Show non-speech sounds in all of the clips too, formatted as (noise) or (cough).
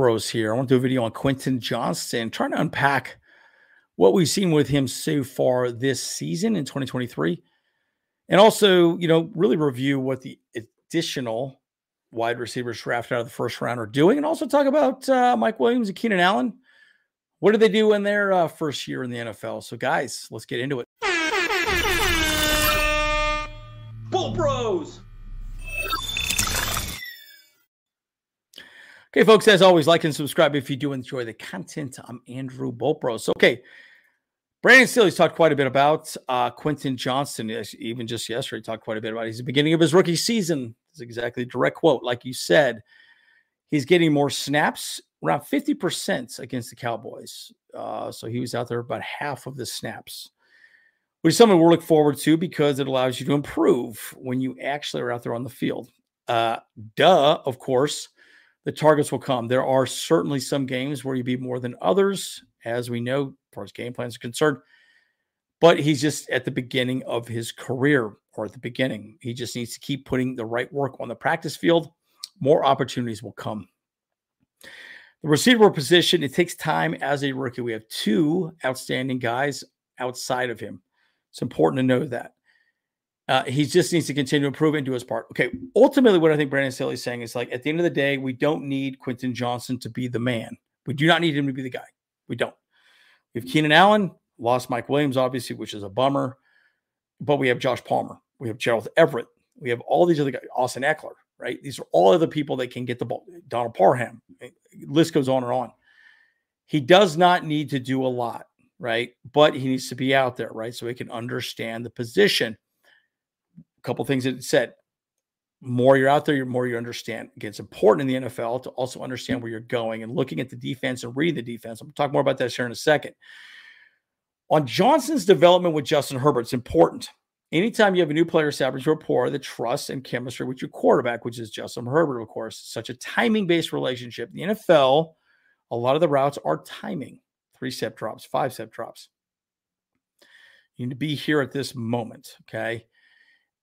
Here. I want to do a video on Quentin Johnston, trying to unpack what we've seen with him so far this season in 2023. And also, you know, really review what the additional wide receivers drafted out of the first round are doing. And also talk about uh, Mike Williams and Keenan Allen. What did they do in their uh, first year in the NFL? So, guys, let's get into it. Bolt Bros. Okay, folks, as always, like and subscribe if you do enjoy the content. I'm Andrew Boltbros. Okay, Brandon Staley's talked quite a bit about uh, Quentin Johnston. Even just yesterday, talked quite a bit about. It. He's the beginning of his rookie season. It's exactly direct quote, like you said. He's getting more snaps, around 50% against the Cowboys. Uh, so he was out there about half of the snaps, which is something we'll look forward to because it allows you to improve when you actually are out there on the field. Uh, duh, of course the targets will come. There are certainly some games where you beat more than others, as we know, as far as game plans are concerned. But he's just at the beginning of his career, or at the beginning. He just needs to keep putting the right work on the practice field. More opportunities will come. The receiver position, it takes time as a rookie. We have two outstanding guys outside of him. It's important to know that. Uh, he just needs to continue to improve and do his part. Okay. Ultimately, what I think Brandon Staley is saying is like at the end of the day, we don't need Quentin Johnson to be the man. We do not need him to be the guy. We don't. We have Keenan Allen, lost Mike Williams, obviously, which is a bummer. But we have Josh Palmer. We have Gerald Everett. We have all these other guys, Austin Ekeler, right? These are all other people that can get the ball. Donald Parham. List goes on and on. He does not need to do a lot, right? But he needs to be out there, right? So he can understand the position a couple things that it said. More you're out there, the more you understand. It's important in the NFL to also understand mm-hmm. where you're going and looking at the defense and reading the defense. I'm going to talk more about that here in a second. On Johnson's development with Justin Herbert, it's important. Anytime you have a new player establish rapport, the trust and chemistry with your quarterback, which is Justin Herbert, of course, such a timing based relationship. In the NFL, a lot of the routes are timing three step drops, five step drops. You need to be here at this moment. Okay.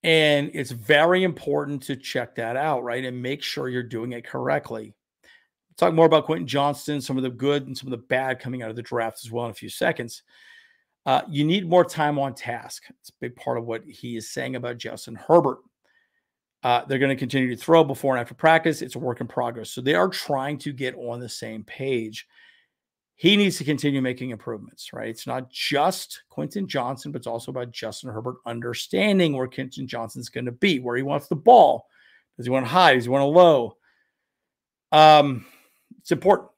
And it's very important to check that out, right? And make sure you're doing it correctly. We'll talk more about Quentin Johnston, some of the good and some of the bad coming out of the draft as well in a few seconds. Uh, you need more time on task. It's a big part of what he is saying about Justin Herbert. Uh, they're going to continue to throw before and after practice. It's a work in progress. So they are trying to get on the same page he needs to continue making improvements, right? It's not just Quentin Johnson, but it's also about Justin Herbert understanding where Quentin Johnston's going to be, where he wants the ball. Does he want high? Does he want low? Um, it's important.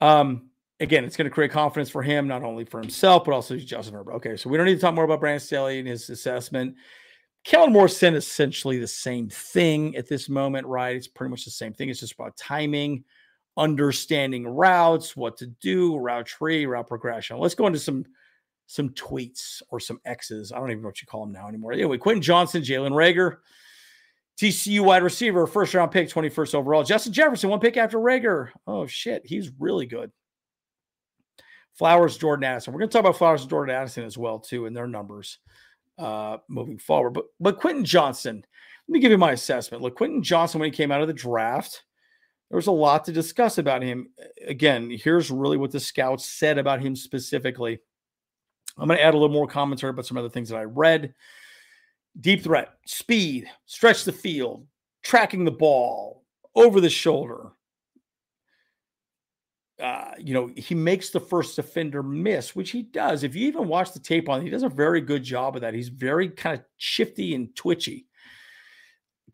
Um, again, it's going to create confidence for him, not only for himself, but also Justin Herbert. Okay, so we don't need to talk more about Brandon Staley and his assessment. Kellen Moore said essentially the same thing at this moment, right? It's pretty much the same thing. It's just about timing understanding routes, what to do, route tree, route progression. Let's go into some some tweets or some X's. I don't even know what you call them now anymore. Anyway, Quentin Johnson, Jalen Reagor, TCU wide receiver, first round pick, 21st overall. Justin Jefferson, one pick after Reagor. Oh, shit. He's really good. Flowers, Jordan Addison. We're going to talk about Flowers and Jordan Addison as well, too, and their numbers uh, moving forward. But, but Quentin Johnson, let me give you my assessment. Look, Quentin Johnson when he came out of the draft, there was a lot to discuss about him. Again, here's really what the scouts said about him specifically. I'm going to add a little more commentary about some other things that I read. Deep threat, speed, stretch the field, tracking the ball, over the shoulder. Uh, you know, he makes the first defender miss, which he does. If you even watch the tape on, he does a very good job of that. He's very kind of shifty and twitchy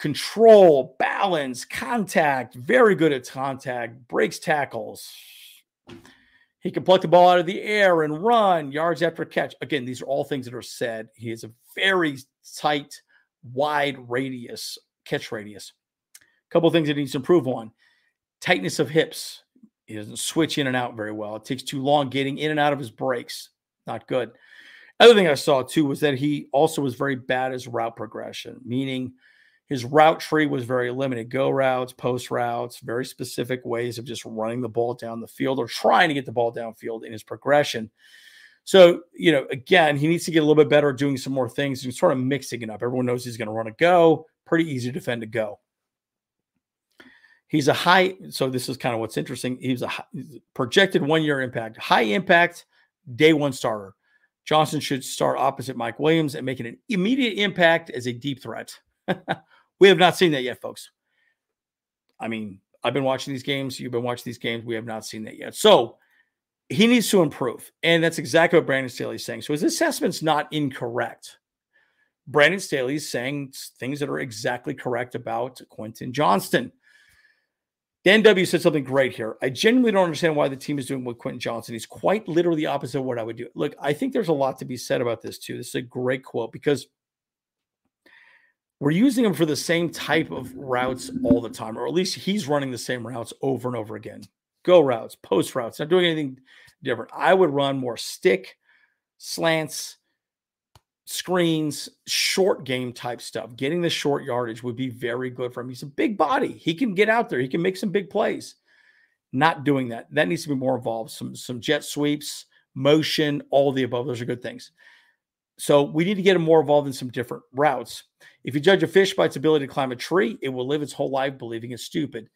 control, balance, contact, very good at contact, breaks tackles. He can pluck the ball out of the air and run yards after catch. Again, these are all things that are said. He has a very tight, wide radius, catch radius. A couple things that he needs to improve on tightness of hips. He doesn't switch in and out very well. It takes too long getting in and out of his breaks. Not good. Other thing I saw too was that he also was very bad as route progression, meaning his route tree was very limited go routes, post routes, very specific ways of just running the ball down the field or trying to get the ball downfield in his progression. So, you know, again, he needs to get a little bit better doing some more things and sort of mixing it up. Everyone knows he's going to run a go, pretty easy to defend a go. He's a high, so this is kind of what's interesting. He's a high, projected one year impact, high impact, day one starter. Johnson should start opposite Mike Williams and making an immediate impact as a deep threat. (laughs) we have not seen that yet, folks. I mean, I've been watching these games. You've been watching these games. We have not seen that yet. So he needs to improve. And that's exactly what Brandon Staley is saying. So his assessment's not incorrect. Brandon Staley is saying things that are exactly correct about Quentin Johnston. Dan W said something great here. I genuinely don't understand why the team is doing what Quentin Johnston. He's quite literally opposite of what I would do. Look, I think there's a lot to be said about this too. This is a great quote because we're using him for the same type of routes all the time, or at least he's running the same routes over and over again. Go routes, post routes, not doing anything different. I would run more stick, slants, screens, short game type stuff. Getting the short yardage would be very good for him. He's a big body. He can get out there. He can make some big plays. Not doing that. That needs to be more involved. Some some jet sweeps, motion, all the above. Those are good things. So we need to get him more involved in some different routes. If you judge a fish by its ability to climb a tree, it will live its whole life believing it's stupid.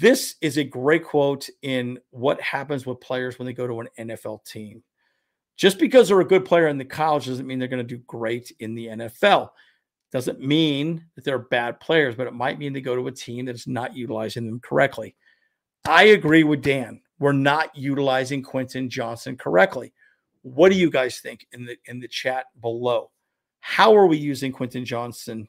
This is a great quote in what happens with players when they go to an NFL team. Just because they're a good player in the college doesn't mean they're going to do great in the NFL. Doesn't mean that they're bad players, but it might mean they go to a team that's not utilizing them correctly. I agree with Dan. We're not utilizing Quentin Johnson correctly. What do you guys think in the in the chat below? How are we using Quentin Johnson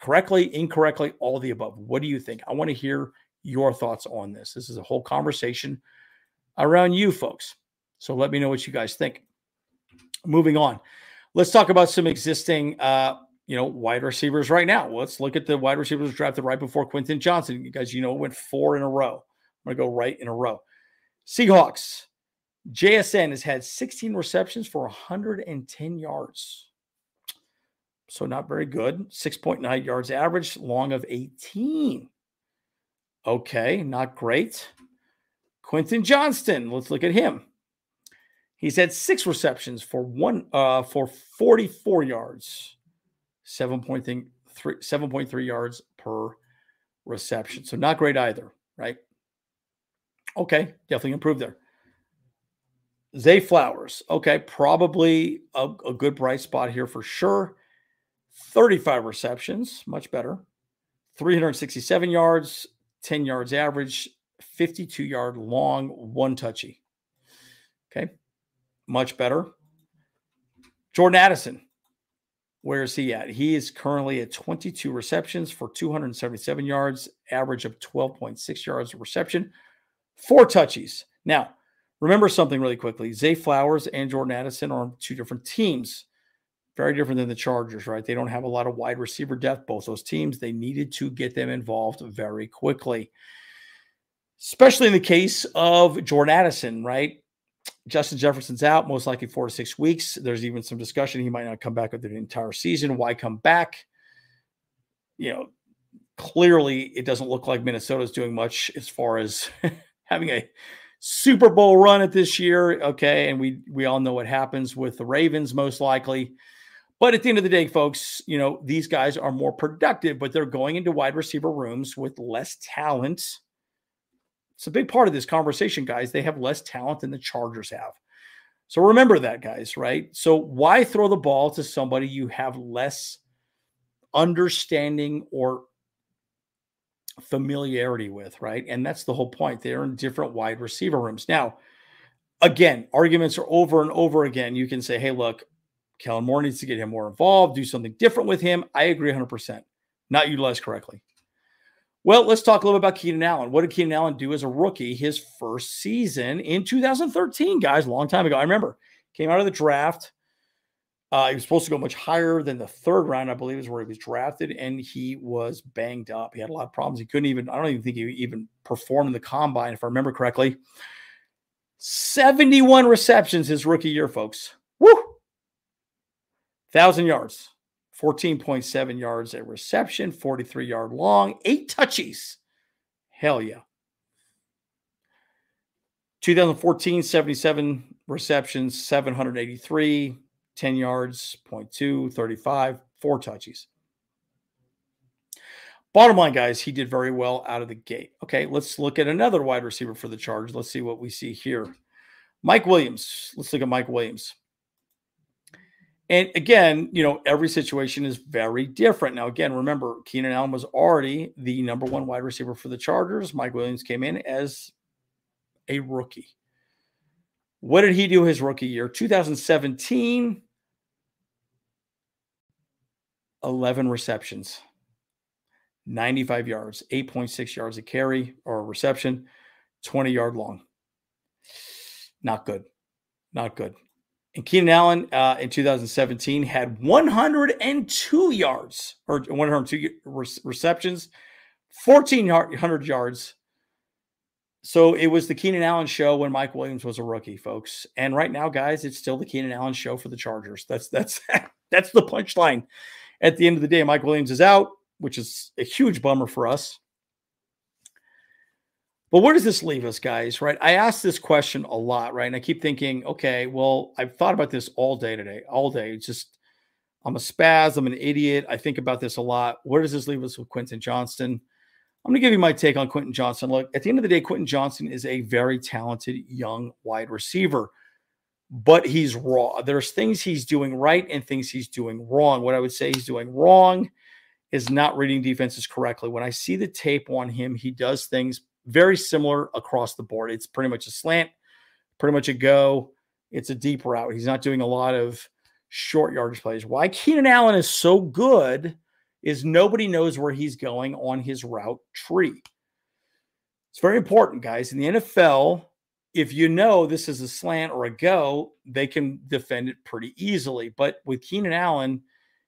correctly, incorrectly, all the above? What do you think? I want to hear your thoughts on this. This is a whole conversation around you folks. So let me know what you guys think. Moving on, let's talk about some existing, uh, you know, wide receivers right now. Let's look at the wide receivers drafted right before Quentin Johnson. You guys, you know, went four in a row. I'm gonna go right in a row. Seahawks. JSN has had 16 receptions for 110 yards. So not very good. 6.9 yards average, long of 18. Okay, not great. Quentin Johnston, let's look at him. He's had six receptions for one uh, for 44 yards, 7.3, 7.3 yards per reception. So not great either, right? Okay, definitely improved there. Zay Flowers, okay, probably a, a good bright spot here for sure. 35 receptions, much better. 367 yards, 10 yards average, 52 yard long, one touchy. Okay much better. Jordan Addison, where is he at? He is currently at 22 receptions for 277 yards, average of 12.6 yards of reception, four touchies. Now, remember something really quickly Zay Flowers and Jordan Addison are on two different teams. Very different than the Chargers, right? They don't have a lot of wide receiver depth, both those teams. They needed to get them involved very quickly, especially in the case of Jordan Addison, right? Justin Jefferson's out, most likely four to six weeks. There's even some discussion he might not come back with the entire season. Why come back? You know, clearly it doesn't look like Minnesota's doing much as far as (laughs) having a Super Bowl run at this year. Okay, and we we all know what happens with the Ravens most likely. But at the end of the day, folks, you know, these guys are more productive, but they're going into wide receiver rooms with less talent it's a big part of this conversation, guys. They have less talent than the Chargers have. So remember that, guys, right? So why throw the ball to somebody you have less understanding or familiarity with, right? And that's the whole point. They're in different wide receiver rooms. Now, again, arguments are over and over again. You can say, hey, look, Kellen Moore needs to get him more involved, do something different with him. I agree 100%. Not utilized correctly. Well, let's talk a little bit about Keenan Allen. What did Keenan Allen do as a rookie his first season in 2013, guys? Long time ago. I remember came out of the draft. Uh, he was supposed to go much higher than the third round, I believe, is where he was drafted, and he was banged up. He had a lot of problems. He couldn't even, I don't even think he even performed in the combine, if I remember correctly. 71 receptions his rookie year, folks. Woo! Thousand yards. 14.7 yards at reception, 43 yard long, eight touchies. Hell yeah. 2014, 77 receptions, 783, 10 yards, 0.2, 35, four touches. Bottom line, guys, he did very well out of the gate. Okay, let's look at another wide receiver for the Chargers. Let's see what we see here. Mike Williams. Let's look at Mike Williams. And again, you know, every situation is very different. Now, again, remember, Keenan Allen was already the number one wide receiver for the Chargers. Mike Williams came in as a rookie. What did he do his rookie year? 2017, 11 receptions, 95 yards, 8.6 yards a carry or a reception, 20 yard long. Not good. Not good. And Keenan Allen uh, in 2017 had 102 yards or 102 receptions, 1,400 yards. So it was the Keenan Allen show when Mike Williams was a rookie, folks. And right now, guys, it's still the Keenan Allen show for the Chargers. That's that's (laughs) that's the punchline. At the end of the day, Mike Williams is out, which is a huge bummer for us. But where does this leave us, guys? Right? I ask this question a lot, right? And I keep thinking, okay, well, I've thought about this all day today, all day. It's just, I'm a spaz. I'm an idiot. I think about this a lot. Where does this leave us with Quentin Johnston? I'm going to give you my take on Quentin Johnston. Look, at the end of the day, Quentin Johnston is a very talented young wide receiver, but he's raw. There's things he's doing right and things he's doing wrong. What I would say he's doing wrong is not reading defenses correctly. When I see the tape on him, he does things very similar across the board. It's pretty much a slant, pretty much a go. It's a deep route. He's not doing a lot of short yardage plays. Why Keenan Allen is so good is nobody knows where he's going on his route tree. It's very important, guys. In the NFL, if you know this is a slant or a go, they can defend it pretty easily. But with Keenan Allen,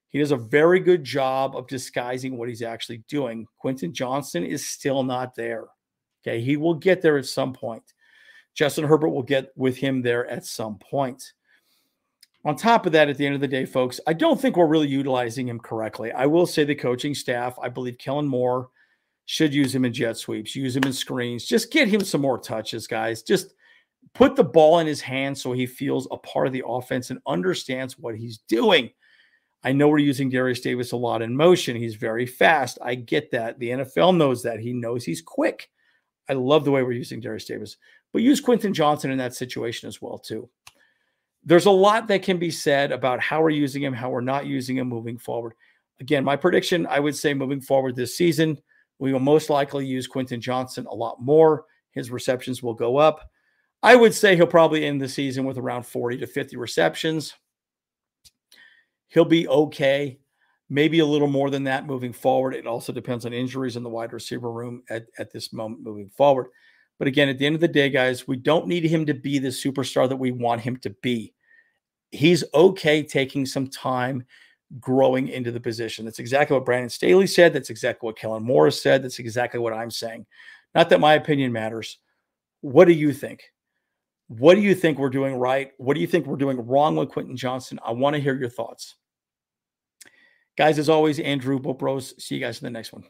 he does a very good job of disguising what he's actually doing. Quentin Johnson is still not there. Okay, he will get there at some point. Justin Herbert will get with him there at some point. On top of that, at the end of the day, folks, I don't think we're really utilizing him correctly. I will say the coaching staff, I believe Kellen Moore should use him in jet sweeps, use him in screens, just get him some more touches, guys. Just put the ball in his hands so he feels a part of the offense and understands what he's doing. I know we're using Derius Davis a lot in motion. He's very fast. I get that. The NFL knows that. He knows he's quick. I love the way we're using Derius Davis, but use Quentin Johnson in that situation as well too. There's a lot that can be said about how we're using him, how we're not using him moving forward. Again, my prediction, I would say moving forward this season, we will most likely use Quentin Johnson a lot more. His receptions will go up. I would say he'll probably end the season with around 40 to 50 receptions. He'll be okay maybe a little more than that moving forward. It also depends on injuries in the wide receiver room at, at this moment moving forward. But again, at the end of the day, guys, we don't need him to be the superstar that we want him to be. He's okay taking some time growing into the position. That's exactly what Brandon Staley said. That's exactly what Kellen Morris said. That's exactly what I'm saying. Not that my opinion matters. What do you think? What do you think we're doing right? What do you think we're doing wrong with Quentin Johnson? I want to hear your thoughts. Guys, as always, Andrew Bopros. See you guys in the next one.